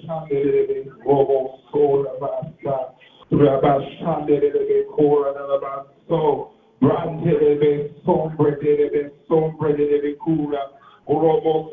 Shandelebe, Robo, Soul, Rabasa, Rabashandelebe, Kora, Rabaso, Brandelebe, Sombre, Delebe, Sombre, Delebe, Kura, Robo,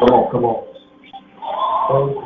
Come on, come on.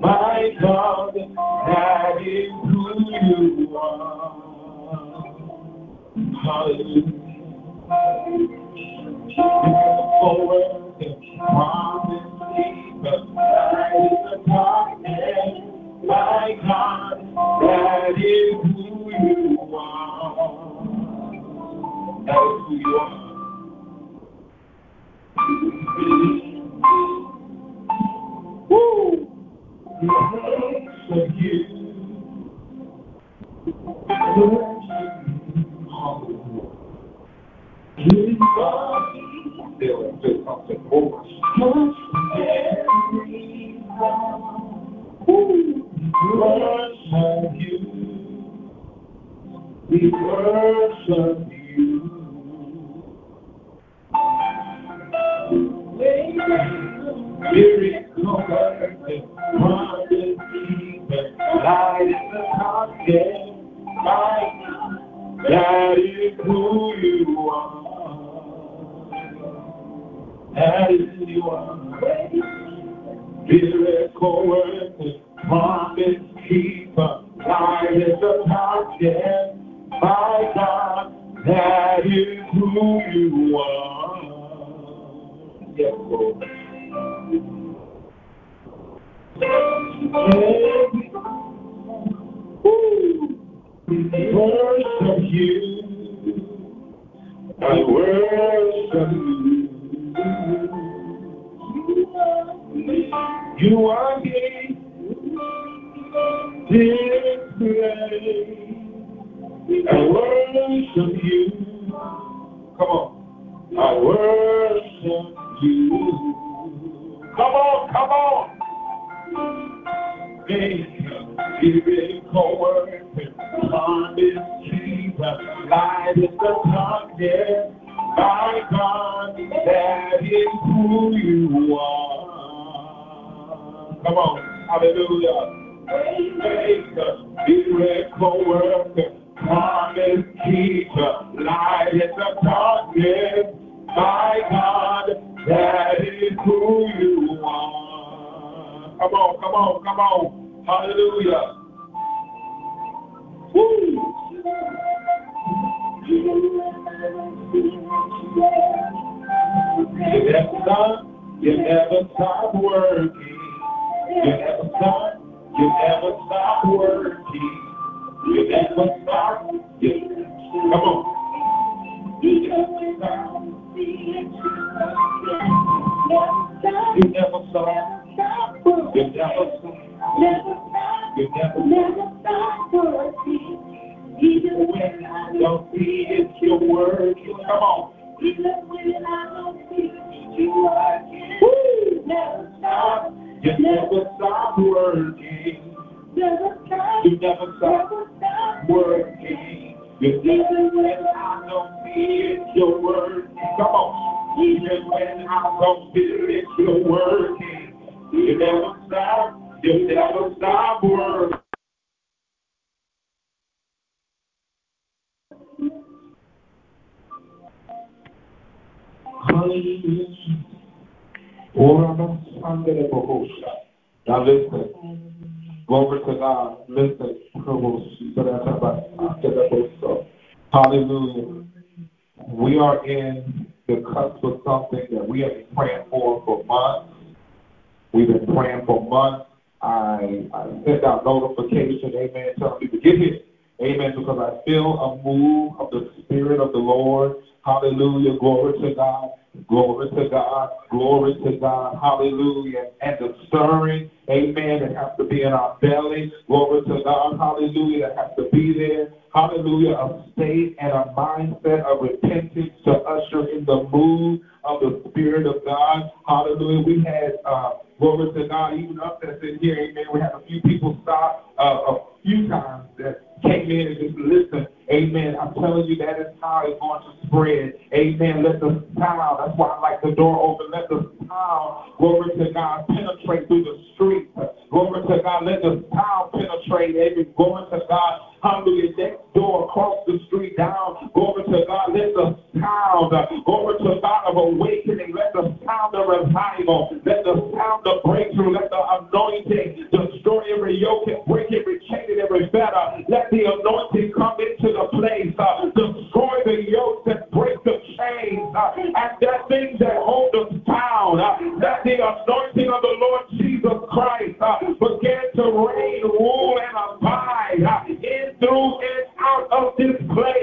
my God, that is who you are. Hallelujah. Forward. You are. I worship you. Come on. I worship you. Come on, come on. Light in the darkness. My God, that is who you are. Come on, hallelujah. Maker, miracle worker, promise keeper, light in the darkness. My God, that is who you are. Come on, come on, come on. Hallelujah. Woo. You never stop, you never stop working. You never stop, you never stop working. You never stop, you come on. You never stop. You never stop. You never stop. You never Never stop working, even when I don't see it, you're working. Come on. Even when I don't see you working, never stop, You never stop working. You never stop working. You never when I don't see it, you're working. Come on. Even when I don't feel it, you're working. You never stop. You never stop working. Hallelujah. Bahosha. Glory to God. Listen. Hallelujah. We are in the cusp of something that we have been praying for for months. We've been praying for months. I, I sent out notification, amen, telling people to get here. Amen. Because I feel a move of the Spirit of the Lord. Hallelujah. Glory to God. Glory to God. Glory to God. Hallelujah. And the stirring, amen, that has to be in our belly. Glory to God. Hallelujah. That has to be there. Hallelujah. A state and a mindset of repentance to usher in the move of the Spirit of God. Hallelujah. We had, uh, glory to God, even up that's in here, amen. We had a few people stop uh, a few times that came in and just listened. Amen. I'm telling you, that is how it's going to spread. Amen. Let the sound, that's why I like the door open. Let the sound, glory to God, penetrate through the streets. Glory to God. Let the sound penetrate. Amen. Glory to God. Hallelujah. Next door, across the street, down. Glory to God. Let the sound, glory to God, of awakening. Let the sound of revival. Let the sound of breakthrough. Let the anointing destroy every yoke and break every chain every fetter. Let the anointing come into the place. Uh, destroy the yokes and break the chains. Uh, and that thing that hold us down. Uh, let the anointing of the Lord Jesus Christ uh, begin to reign, rule, and abide uh, in, through, and out of this place.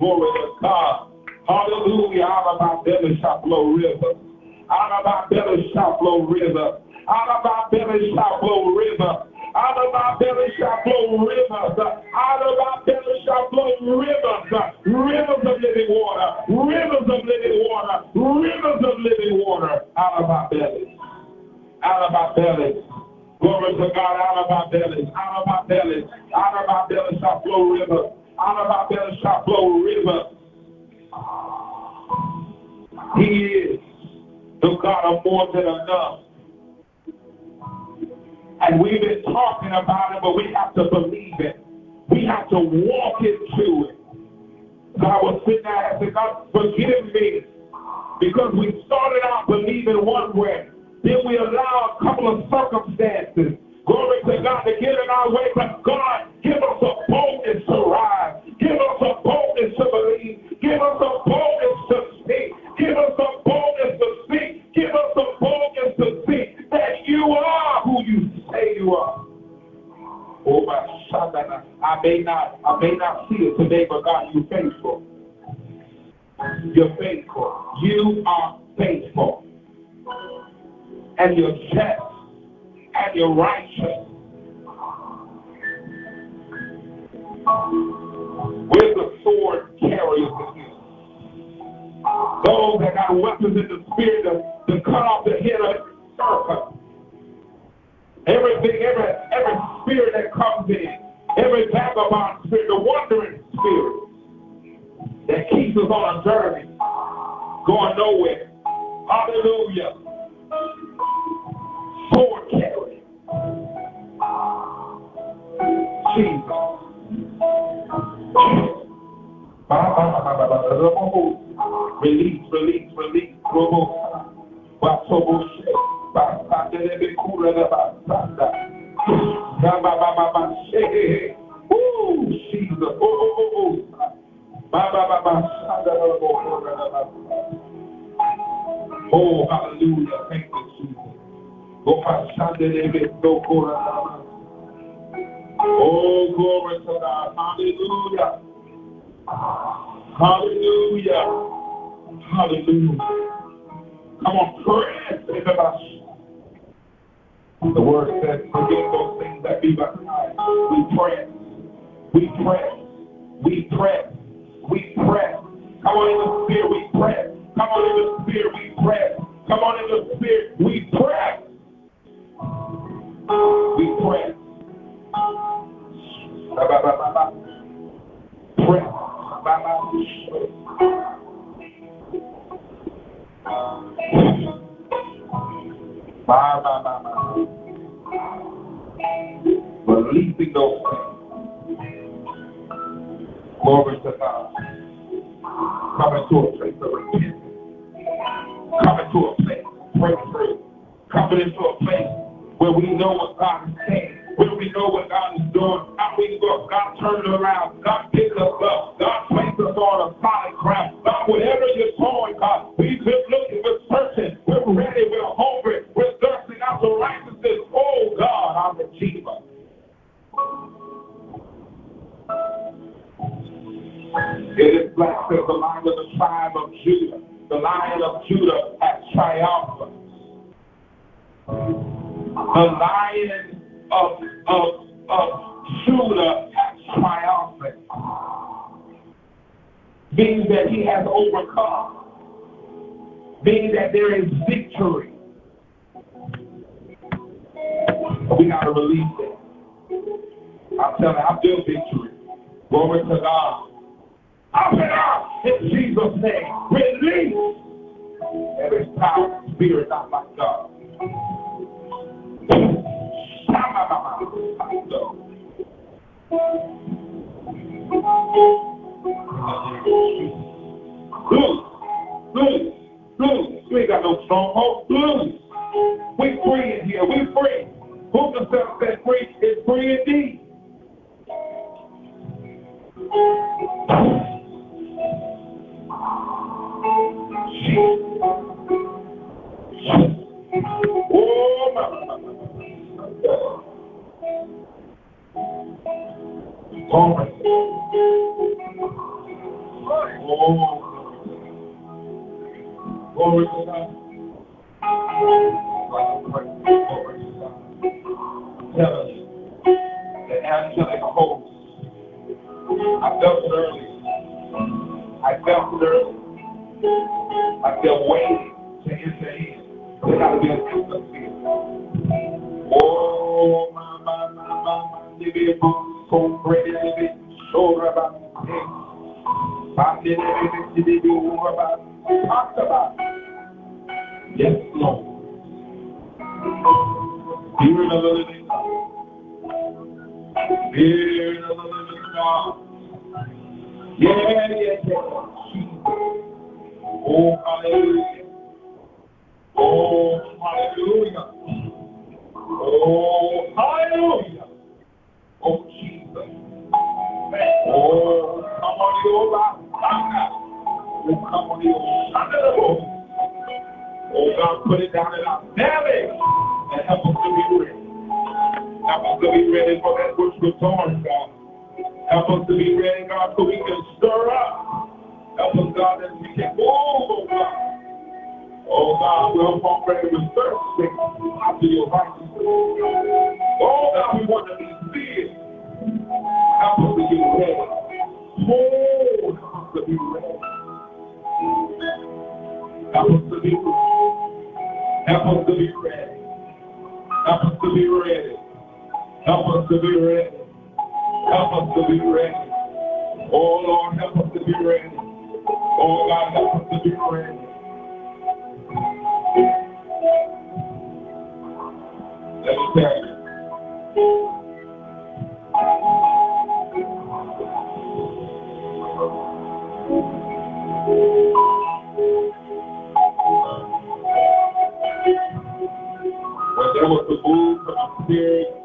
Glory to God. Hallelujah. Out of our belly shall flow rivers. Out of our belly shall flow river. Out of our belly shall flow river. Out of our belly shall flow rivers. Out of our belly shall flow rivers. Rivers of living water. Rivers of living water. Rivers of living water out of our bellies. Out of our bellies. Glory to God, out of our bellies, out of our bellies, out of our bellies shall flow rivers, out of our bellies shall flow rivers. He is the God of more than enough. And we've been talking about it, but we have to believe it. We have to walk into it. I was sitting there and said, God, forgive me. Because we started out believing one way. Then we allow a couple of circumstances, glory to God, to get in our way. But God, give us a boldness to rise. Give us a boldness to believe. Give us a boldness to speak. Give us a boldness to speak. Give us a boldness to speak that you are who you say you are. Oh my Shandana. I may not I may not see it today, but God, you're faithful. You're faithful. You are faithful and you're just and you're righteous. We're the sword carriers of you. Those that got weapons in the spirit to, to cut off the head of the serpent. Everything, every every spirit that comes in, every vagabond spirit, the wandering spirit that keeps us on a journey, going nowhere. Hallelujah sword. Jesus. Release, release, release. Baba baba. Oh oh oh oh. Baba baba. Oh, hallelujah. Thank you, Jesus. Oh, glory to God. Hallelujah. Hallelujah. Hallelujah. Come on, into us. The word says, forget those things that be behind. We press. We press. We press. We press. Come on in the spirit, we press. Come on in the spirit, we press. Come on in the spirit, we press. We pray. Pray. Releasing those things. Glory to God. Coming to a place of repentance. Coming to a place of breakthrough. Coming into a place where we know what God is saying, where we know what God is doing. How we go, God turn it around. God picks us up. God places us on a solid ground. Like they're waiting to enter in. They got to be a Oh, my, my, my, my, my, living so great, living so about Talked about. Yes, Lord. Spirit the living God. Spirit the living God. Yeah, yeah, yeah. Oh, hallelujah. Oh, hallelujah. Oh, hallelujah. Oh, Jesus. Oh, come on, you Oh, come on, you Oh, God, put it down in our belly and help us to be ready. Help us to be ready for that which on, God. Help us to be ready, God, so we can stir up. Help us, God, that we can move, oh God. Oh God, we're already with thirsty after your righteousness. Oh God, we want to be filled. Help us to be ready. Help us to be ready. Help us to be ready. Help us to be ready. Help us to be ready. Help us to be ready. Help us to be ready. Oh Lord, help us to be ready. Oh God, help us to be ready. Let me tell you. When there was a move from the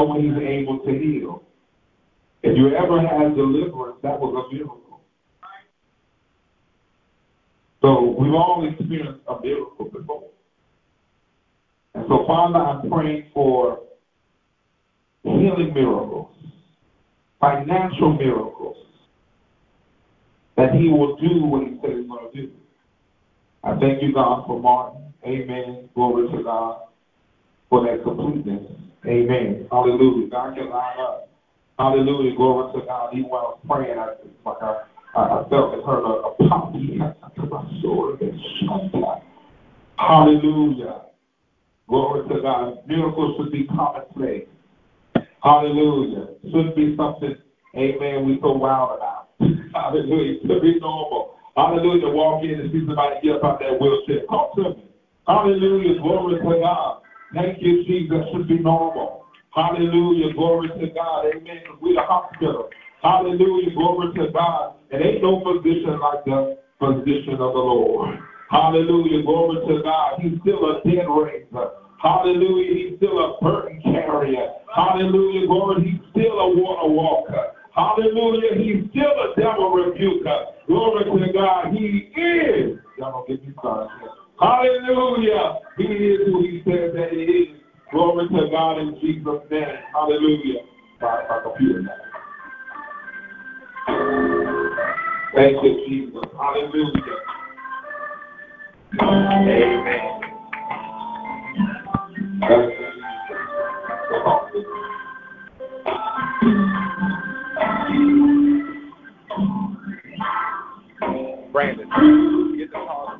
know He's able to heal. If you ever had deliverance, that was a miracle. So we've all experienced a miracle before. And so, Father, I'm praying for healing miracles, financial miracles, that He will do what He said He's going to do. I thank you, God, for Martin. Amen. Glory to God for that completeness. Amen. Hallelujah. God can line up. Hallelujah. Glory to God. Even while I was praying, I, like I, I felt and heard a, a pop. Hallelujah. Glory to God. Miracles should be commonplace. Hallelujah. Shouldn't be something, amen, we so wild about. Hallelujah. Should be normal. Hallelujah. Walk in and see somebody get up out that wheelchair. Talk to me. Hallelujah. Glory to God. Thank you, Jesus. Should be normal. Hallelujah. Glory to God. Amen. We're the hospital. Hallelujah. Glory to God. And ain't no physician like the physician of the Lord. Hallelujah. Glory to God. He's still a dead raiser. Hallelujah. He's still a burden carrier. Hallelujah. Glory. He's still a water walker. Hallelujah. He's still a devil rebuker. Glory to God. He is. Y'all don't get me started. Hallelujah. He is who he says that he is. Glory to God in Jesus' name. Hallelujah. My computer now. Thank you, Jesus. Hallelujah. Amen. Brandon, get the call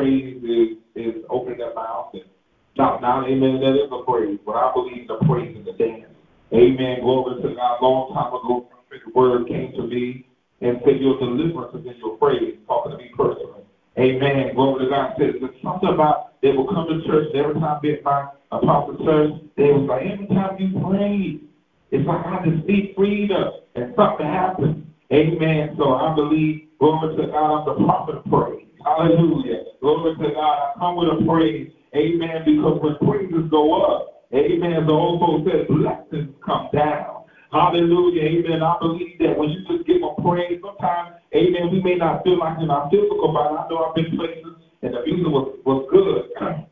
praise is, is opening their mouth and shout out. Amen. That is a praise. But I believe the praise is a dance. Amen. Glory to God. A long time ago, prophetic word came to me and said, Your deliverance is in your praise, talking to me personally. Amen. Glory to God. Says there's something about they will come to church and every time they my apostle church, they was like, every time you pray, it's like I just see freedom and something happens. Amen. So I believe, glory to God, I'm the prophet of praise. Hallelujah. Glory to God. I come with a praise. Amen. Because when praises go up, amen, the old folks said blessings come down. Hallelujah. Amen. I believe that when you just give them praise, sometimes, amen, we may not feel like in our physical body. I know I've been places and the music was, was good,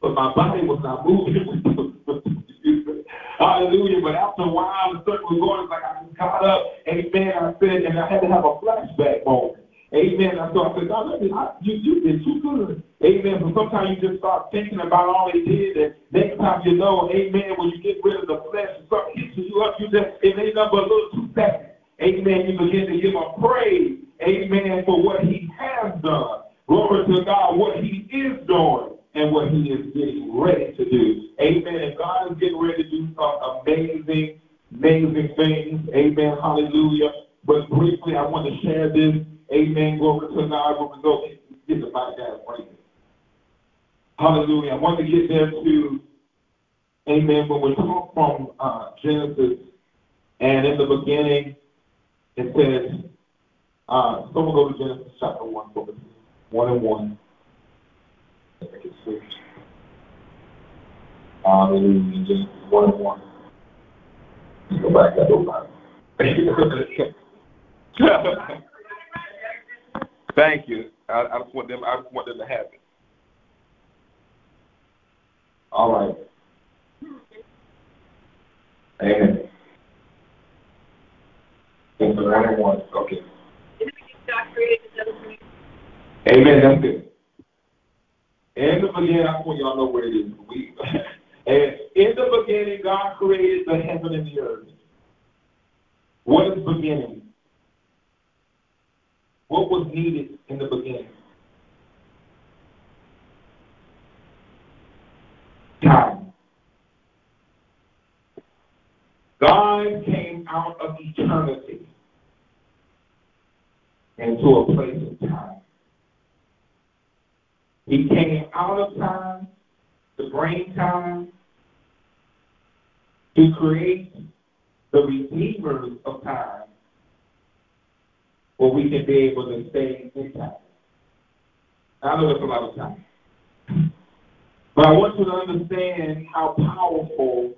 but my body was not moving. Hallelujah. But after a while, the circle was going, it's like I got up, amen, I said, and I had to have a flashback moment. Amen. And so I said, God, let I, you, you did too good. Amen. But sometimes you just start thinking about all they did, and next time you know, amen, when you get rid of the flesh and something hits you up, you just, it ain't nothing but a little too fast. Amen. You begin to give him praise. Amen. For what he has done. Glory to God, what he is doing and what he is getting ready to do. Amen. And God is getting ready to do some amazing, amazing things. Amen. Hallelujah. But briefly, I want to share this. Amen. Glory to God. When we go get the mic down, right? Hallelujah. I want to get there to, amen, when we talk from uh, Genesis, and in the beginning, it says, uh, someone go to Genesis chapter 1, for 1 and 1. If I can switch. Hallelujah. Genesis 1 and 1. Let's go back. I don't mind. Thank you. I, I just want them. I just want them to have it. All right. Amen. It's the one and one. Okay. Amen. That's good. In the beginning, I want y'all know where it is. We, and in the beginning, God created the heaven and the earth. What is beginning? What was needed in the beginning? Time. God came out of eternity into a place of time. He came out of time, the brain time, to create the redeemers of time where we can be able to stay intact. I know that's a lot of time. But I want you to understand how powerful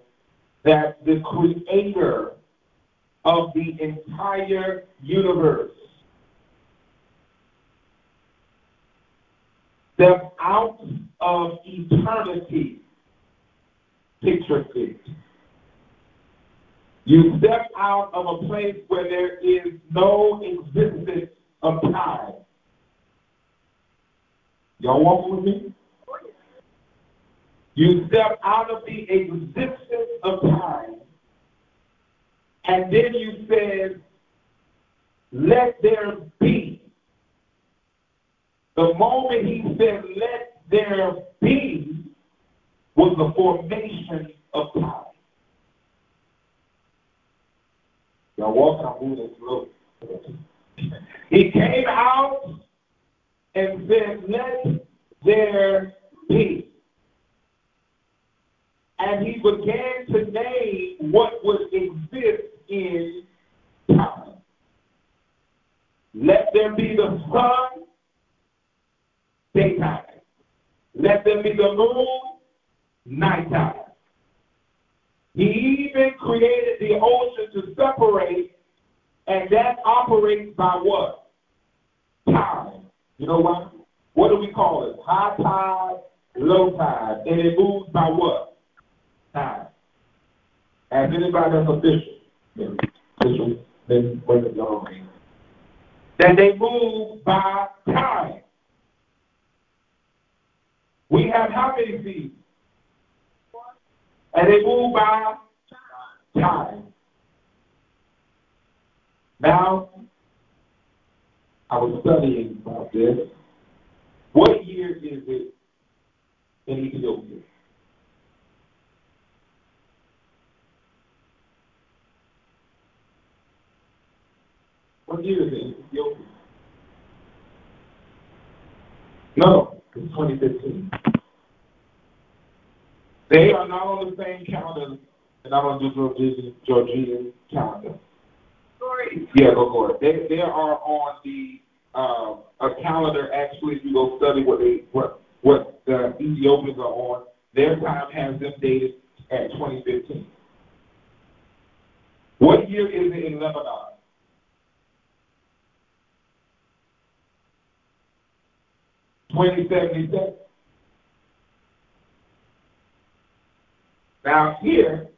that the creator of the entire universe the out of eternity, picture it you step out of a place where there is no existence of time. Y'all walking with me? You step out of the existence of time, and then you said, let there be. The moment he said, let there be, was the formation of time. Y'all walking, I'm moving slow. He came out and said, let there be. And he began to name what would exist in time. Let there be the sun, daytime. Let there be the moon, nighttime. He even created the ocean to separate, and that operates by what? Time. You know what? What do we call it? High tide, low tide. And it moves by what? Time. As anybody that's official, official, minute, that they move by time. We have how many seasons? And they move by time. Now, I was studying about this. What year is it in Ethiopia? What year is it in Ethiopia? No, it's 2015. They are not on the same calendar, and I'm on the Georgian, Georgian calendar. Sorry. Yeah, go for it. They they are on the uh, a calendar. Actually, if you go study what they what what the Ethiopians are on, their time has them dated at 2015. What year is it in Lebanon? Twenty seventy seven. Now here,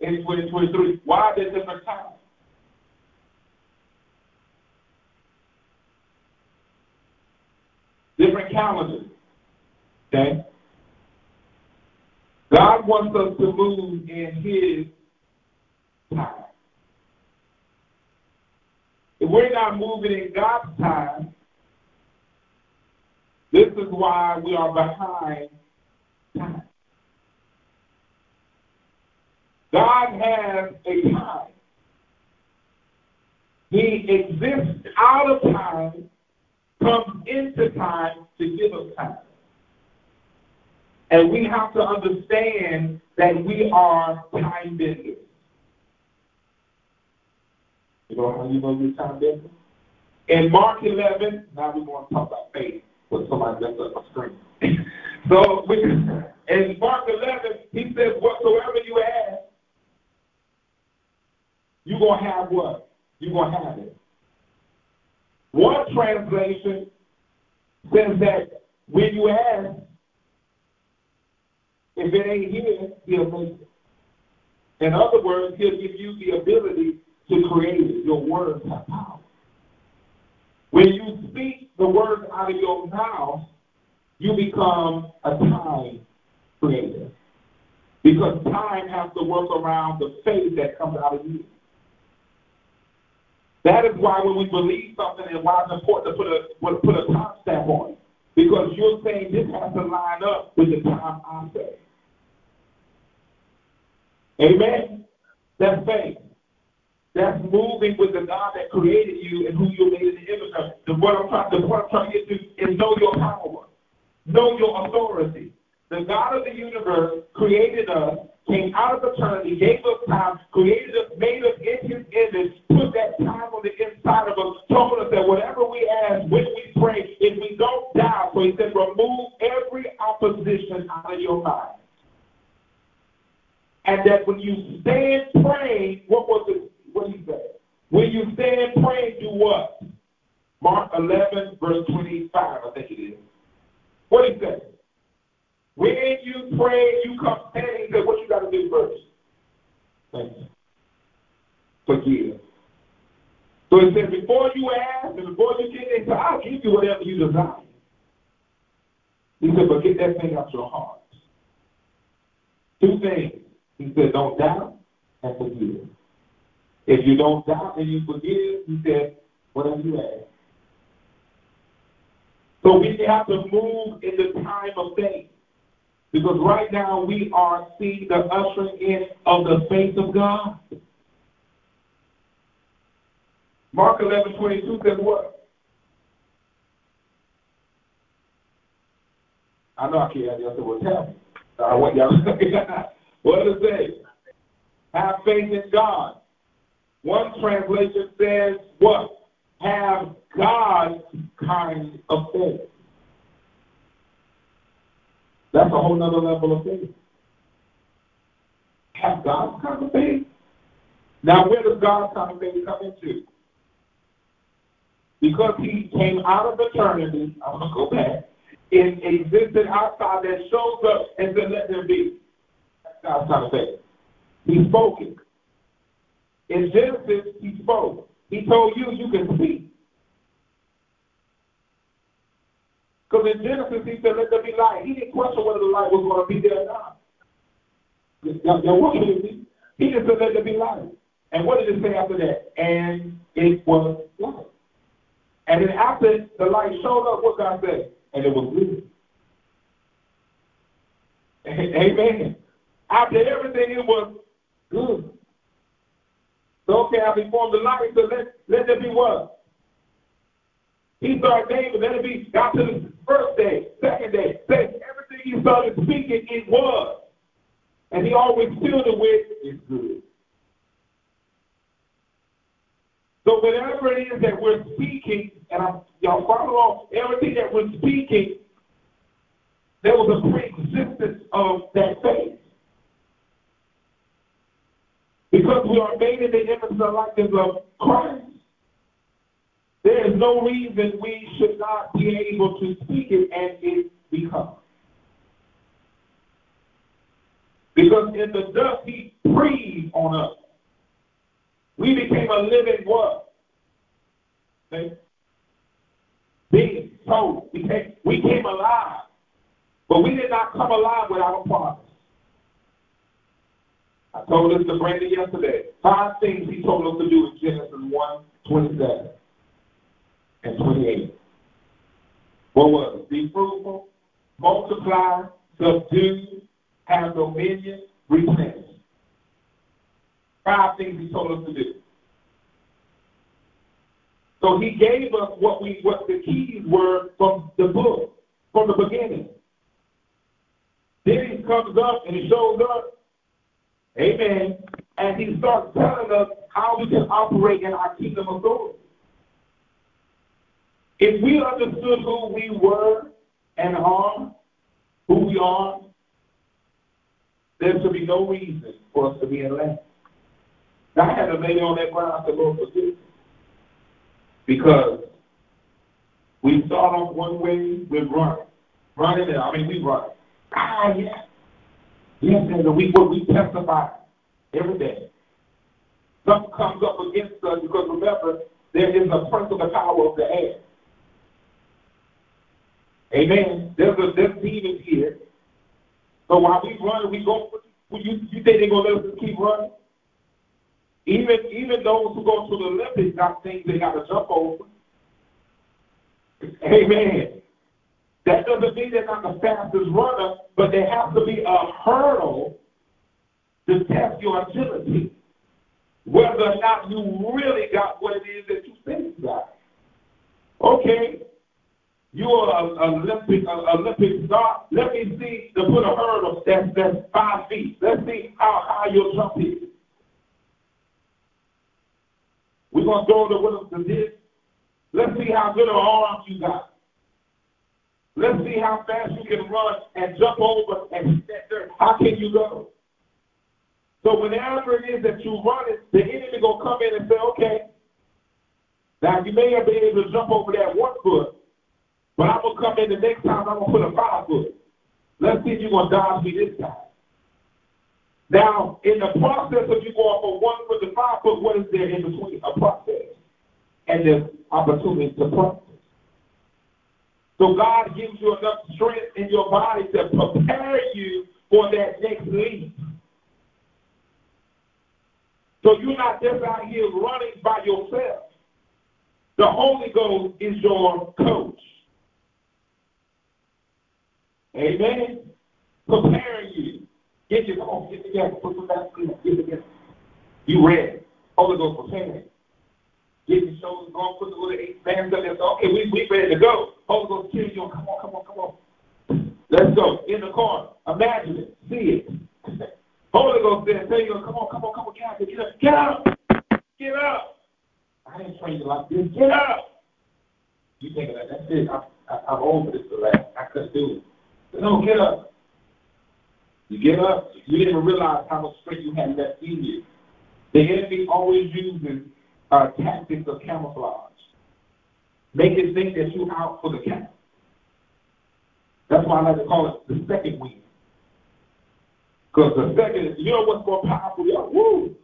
in 2023. Why there different times? Different calendars. Okay? God wants us to move in His time. If we're not moving in God's time, this is why we are behind time. God has a time. He exists out of time, comes into time to give us time. And we have to understand that we are time benders. You know how you know you're time bender? In Mark 11, now we're going to talk about faith, but somebody left up a screen. so we, in Mark 11, he says, whatsoever you ask, you're going to have what? You're going to have it. One translation says that when you ask, if it ain't here, he'll make it. In other words, he'll give you the ability to create it. Your words have power. When you speak the words out of your mouth, you become a time creator. Because time has to work around the faith that comes out of you. That is why when we believe something and why it's important to put a put a time stamp on it. Because you're saying this has to line up with the time I say. Amen. That's faith. That's moving with the God that created you and who you made in the image of. The what I'm trying, the what I'm trying to get to is know your power, know your authority. The God of the universe created us, came out of eternity, gave us time, created us, made us in His image, put that time on the inside of us, told us that whatever we ask, when we pray, if we don't doubt, so He said, remove every opposition out of your mind. And that when you stand praying, what was it? What did he said? When you stand praying, do what? Mark 11, verse 25, I think it is. What did he says? When you pray, you come standing, said, what you got to do first? Thank you. Forgive. So he said, before you ask and before you get into, I'll give you whatever you desire. He said, but get that thing out your heart. Two things. He said, don't doubt and forgive. If you don't doubt and you forgive, he said, whatever you ask. So we have to move in the time of faith. Because right now we are seeing the ushering in of the faith of God. Mark 11, 22 says what? I know I can't have y'all say, well, tell me. I want y'all What does it say? Have faith in God. One translation says what? Have God's kind of faith. That's a whole nother level of faith. Have God's kind of faith. Now, where does God's kind of faith come into? Because he came out of eternity, I'm going to go back, and existed outside that shows up and said, let there be. That's God's kind of faith. He spoke it. In Genesis, he spoke. He told you you can speak. Because in Genesis, he said, let there be light. He didn't question whether the light was going to be there or not. He just said, let there be light. And what did it say after that? And it was light. And then after the light showed up, what God said? And it was good. Amen. After everything, it was good. So, okay, I formed the light, so let, let there be what? He started naming, let it be, got to the first day, second day, second, everything he started speaking, it was. And he always filled it with, it's good. So whatever it is that we're speaking, and I'm, y'all follow along, everything that we're speaking, there was a pre-existence of that faith. Because we are made in the image and likeness of Christ, there is no reason we should not be able to speak it and it become. Because in the dust he breathed on us. We became a living what? Okay? Being so we came, we came alive. But we did not come alive without a promise. I told this to Brandon yesterday. Five things he told us to do in Genesis 1 27 and 28. What was it? Be fruitful, multiply, subdue, have dominion, replenish. Five things he told us to do. So he gave us what we what the keys were from the book, from the beginning. Then he comes up and he shows up Amen. And he starts telling us how we can operate in our kingdom of authority. If we understood who we were and are, who we are, there should be no reason for us to be in lack. I had a lady on that ground, said, Lord, forgive Because we start off one way, we're running. Running, I mean, we run. Ah, yeah. Yes, and we we testify every day. Something comes up against us because remember, there is a principal power of the air. Amen. There's a there's demons here. So while we run, we go. For you you think they're gonna let us keep running? Even even those who go to the Olympics got things they got to jump over. Amen. That doesn't mean they're not the fastest runner, but there has to be a hurdle to test your agility. Whether or not you really got what it is that you think you got. Okay, you're an Olympic an Olympic star. Let me see to put a hurdle that's that's five feet. Let's see how high your jump is. We're gonna throw the the disc. Let's see how good an arm you got. Let's see how fast you can run and jump over and. How can you go? So whenever it is that you run it, the enemy gonna come in and say, okay, Now you may have been able to jump over that one foot, but I'm gonna come in the next time. I'm gonna put a five foot. Let's see if you're gonna dodge me this time. Now, in the process of you going from one foot to five foot, what is there in between? A process. And there's opportunity to practice. So God gives you enough strength in your body to prepare you for that next leap. So you're not just out here running by yourself. The Holy Ghost is your coach. Amen. Preparing you. Get your come on, get together, put some back get together. You ready. Holy Ghost preparing. Get your shoulders going, put the little eight bands up there. So, okay, we we ready to go. Holy Ghost kill you. Come on, come on, come on. Let's go. In the corner. Imagine it. See it. Holy Ghost said, tell you, come on, come on, come on, get up, get up, get up, get up. I didn't train you like this. Get up. You think that that's it. I, I, I'm over this that. I couldn't do it. No, get up. You get up. You didn't even realize how much strength you had left in you. The enemy always uses uh, tactics of camouflage. Make it think that you're out for the count. That's why I like to call it the second wind. Because the second, you know what's more powerful? Yeah, woo.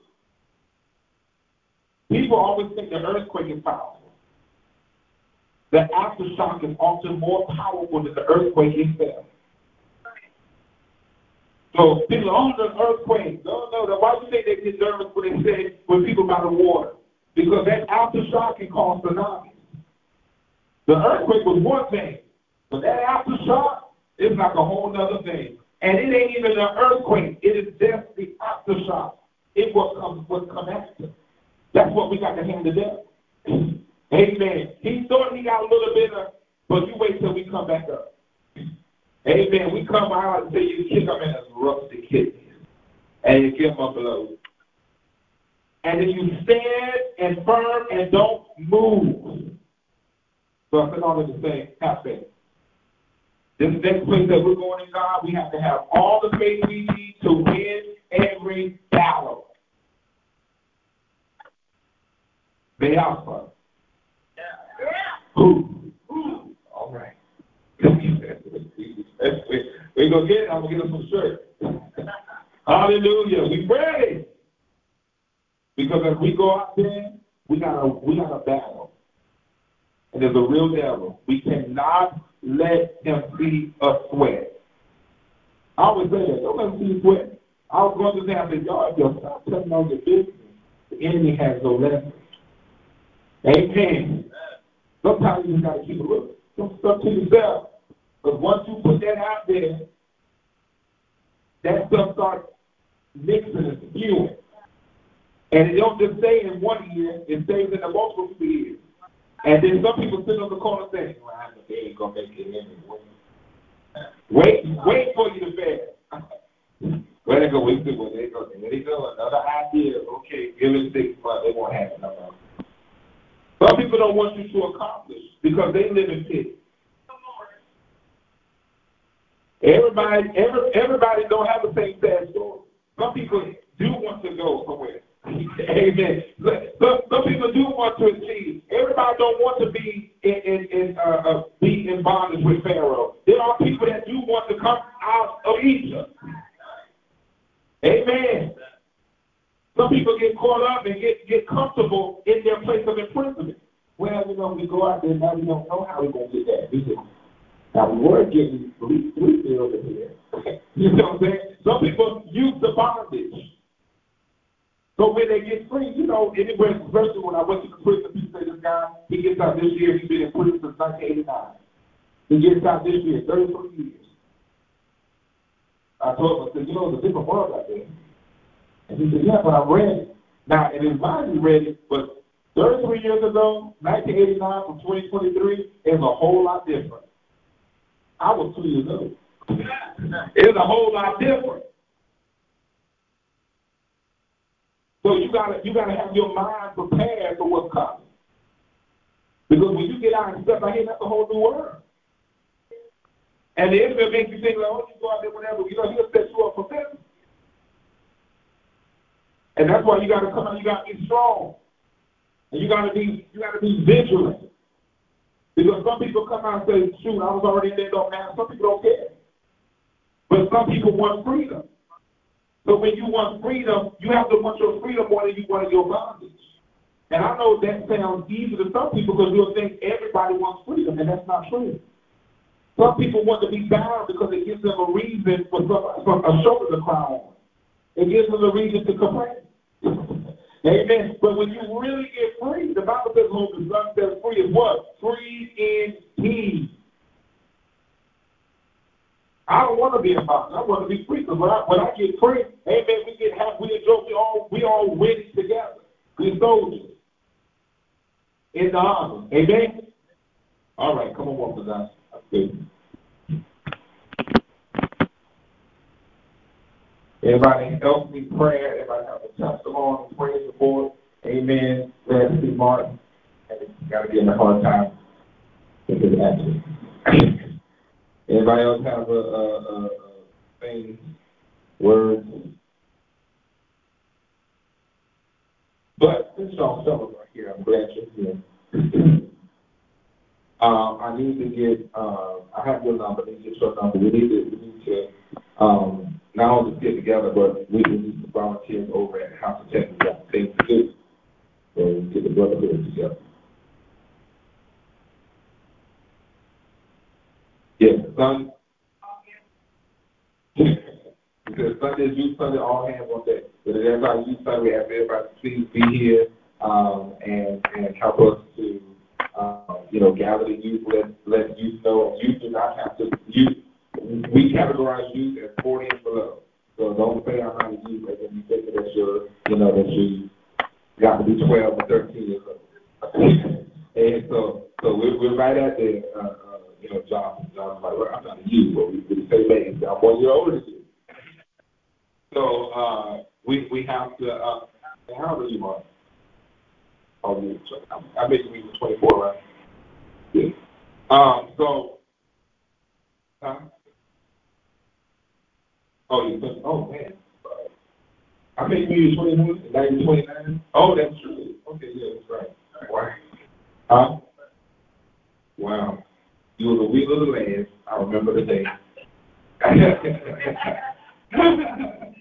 People always think the earthquake is powerful. The aftershock is often more powerful than the earthquake itself. So people, oh, the earthquake. No, no, why do you think they get nervous when they say when people by the water? Because that aftershock can cause tsunamis. The earthquake was one thing, but that aftershock is like a whole other thing. And it ain't even an earthquake. It is just the aftershock. It what um, comes what come after. That's what we got to hand to them. Amen. He thought he got a little bit of, but you wait till we come back up. Amen. We come out and say you kick them in a rusty kidney. And you give them a blow. And then you stand and firm and don't move. So I said all the same, have faith. This next place that we're going in God, we have to have all the faith we need to win every battle. They Alpha. Yeah. Who? Who? All right. Going to get it. I'm going to get us some shirt. Hallelujah. We ready. Because as we go out there, we got a we got a battle. And there's a real devil. We cannot let him see us sweat. I always say that. Don't let him see you sweat. I was going to say, I said, y'all, if you stop telling on your business, the enemy has no leverage. Amen. Sometimes you just got to keep a little some stuff to yourself. Because once you put that out there, that stuff starts mixing and spewing. And it don't just stay in one year, it stays in the multiple years. And then some people sit on the corner saying, well, I they ain't going to make it anyway. Wait, wait for you to fail. Where they go, wait till when they go, there they go, another idea. Okay, give it six months, they won't have it. Some people don't want you to accomplish because they live in pity. Everybody, every, everybody don't have the same sad story. Some people do want to go somewhere. Amen. Some, some people do want to achieve. Everybody don't want to be in, in, in uh, uh, be in bondage with Pharaoh. There are people that do want to come out of Egypt. Amen. Some people get caught up and get, get comfortable in their place of imprisonment. Well, you know, we go out there now we don't know how we're gonna get that. We now we were getting three three bills in here. you know what I'm saying? Some people use the bondage. So when they get free, you know, anywhere, especially when I went to the prison, people say this guy, he gets out this year, he's been in prison since 1989. He gets out this year, 33 years. I told him, I said, you know, it's a different world out there. And he said, yeah, but I'm ready. Now, and his mind is ready, but 33 years ago, 1989 from 2023, is a whole lot different. I was two years old. it's a whole lot different. So you gotta you gotta have your mind prepared for what's coming. Because when you get out and step out here, that's a whole new world. And the enemy makes you think like, oh, you go out there, whatever. You know, he'll set you up for failure. And that's why you gotta come out, you gotta be strong. And you gotta be you gotta be vigilant. Because some people come out and say, shoot, I was already there, don't matter. Some people don't care. But some people want freedom. So when you want freedom, you have to want your freedom more than you want your bondage. And I know that sounds easy to some people because you'll think everybody wants freedom, and that's not true. Some people want to be bound because it gives them a reason for, some, for a shoulder to cry on. It gives them a reason to complain. Amen. But when you really get free, the Bible says, whom the Son says free is what? Free indeed. I don't want to be in bondage. I want to be free because when I, when I get free, amen, we get happy, we enjoy, we all, we all win together. We soldiers in the army. Amen? All right, come on, walk with us. Everybody else need prayer. Everybody have a testimony, praise the Lord. Amen. To see Martin. Got to give him a hard time. Anybody else have a, a, a, thing, words? But this y'all celebrate here. I'm glad you're here. um, I need to get. Uh, I have your number. I need to get your number. We need to. We need to um, not only get together, but we, we need some volunteers over at House of Tech. We got things to do. So we get the brotherhood together. Yes, son. because Sunday is youth Sunday, all hands on deck. But is our youth Sunday. We ask everybody to please be here um, and and help us to uh, you know gather the youth, let let youth know youth do not have to youth. We categorize youth as 40 and below. So don't say I'm not a youth and then you think that you're you know that you got to be 12 or 13 years old. and so so we're we're right at the uh, uh, you know John John's like well, I'm not a youth, but we we say age. I'm one year older than you. So uh, we we have to. Uh, how old are you, Mark? Oh, you. I bet you were 24, right? Yeah. Um. So. Huh? Oh, you. Oh man. I bet you were 21. Now you're 29. Oh, that's true. Okay, yeah, that's right. Wow. Huh? Wow. You were the wheel of the land. I remember the day.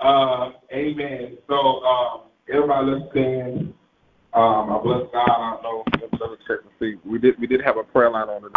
uh, amen. So, um, everybody, let's stand. Um, I bless God. I don't know. Let me check and see. We did. We did have a prayer line on the.